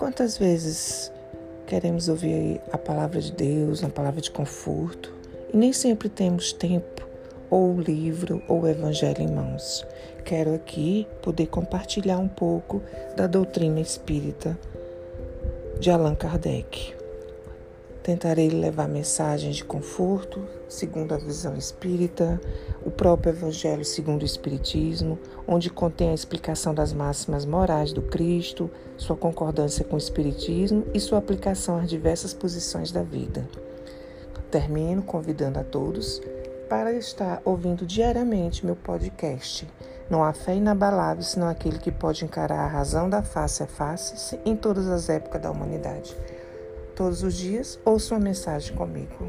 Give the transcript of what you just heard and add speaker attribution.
Speaker 1: Quantas vezes queremos ouvir a palavra de Deus, uma palavra de conforto, e nem sempre temos tempo, ou o livro, ou o evangelho em mãos. Quero aqui poder compartilhar um pouco da doutrina espírita de Allan Kardec. Tentarei levar mensagens de conforto, segundo a visão espírita, o próprio Evangelho segundo o Espiritismo, onde contém a explicação das máximas morais do Cristo, sua concordância com o Espiritismo e sua aplicação às diversas posições da vida. Termino convidando a todos para estar ouvindo diariamente meu podcast. Não há fé inabalável senão aquele que pode encarar a razão da face a face em todas as épocas da humanidade todos os dias, ouça uma mensagem comigo.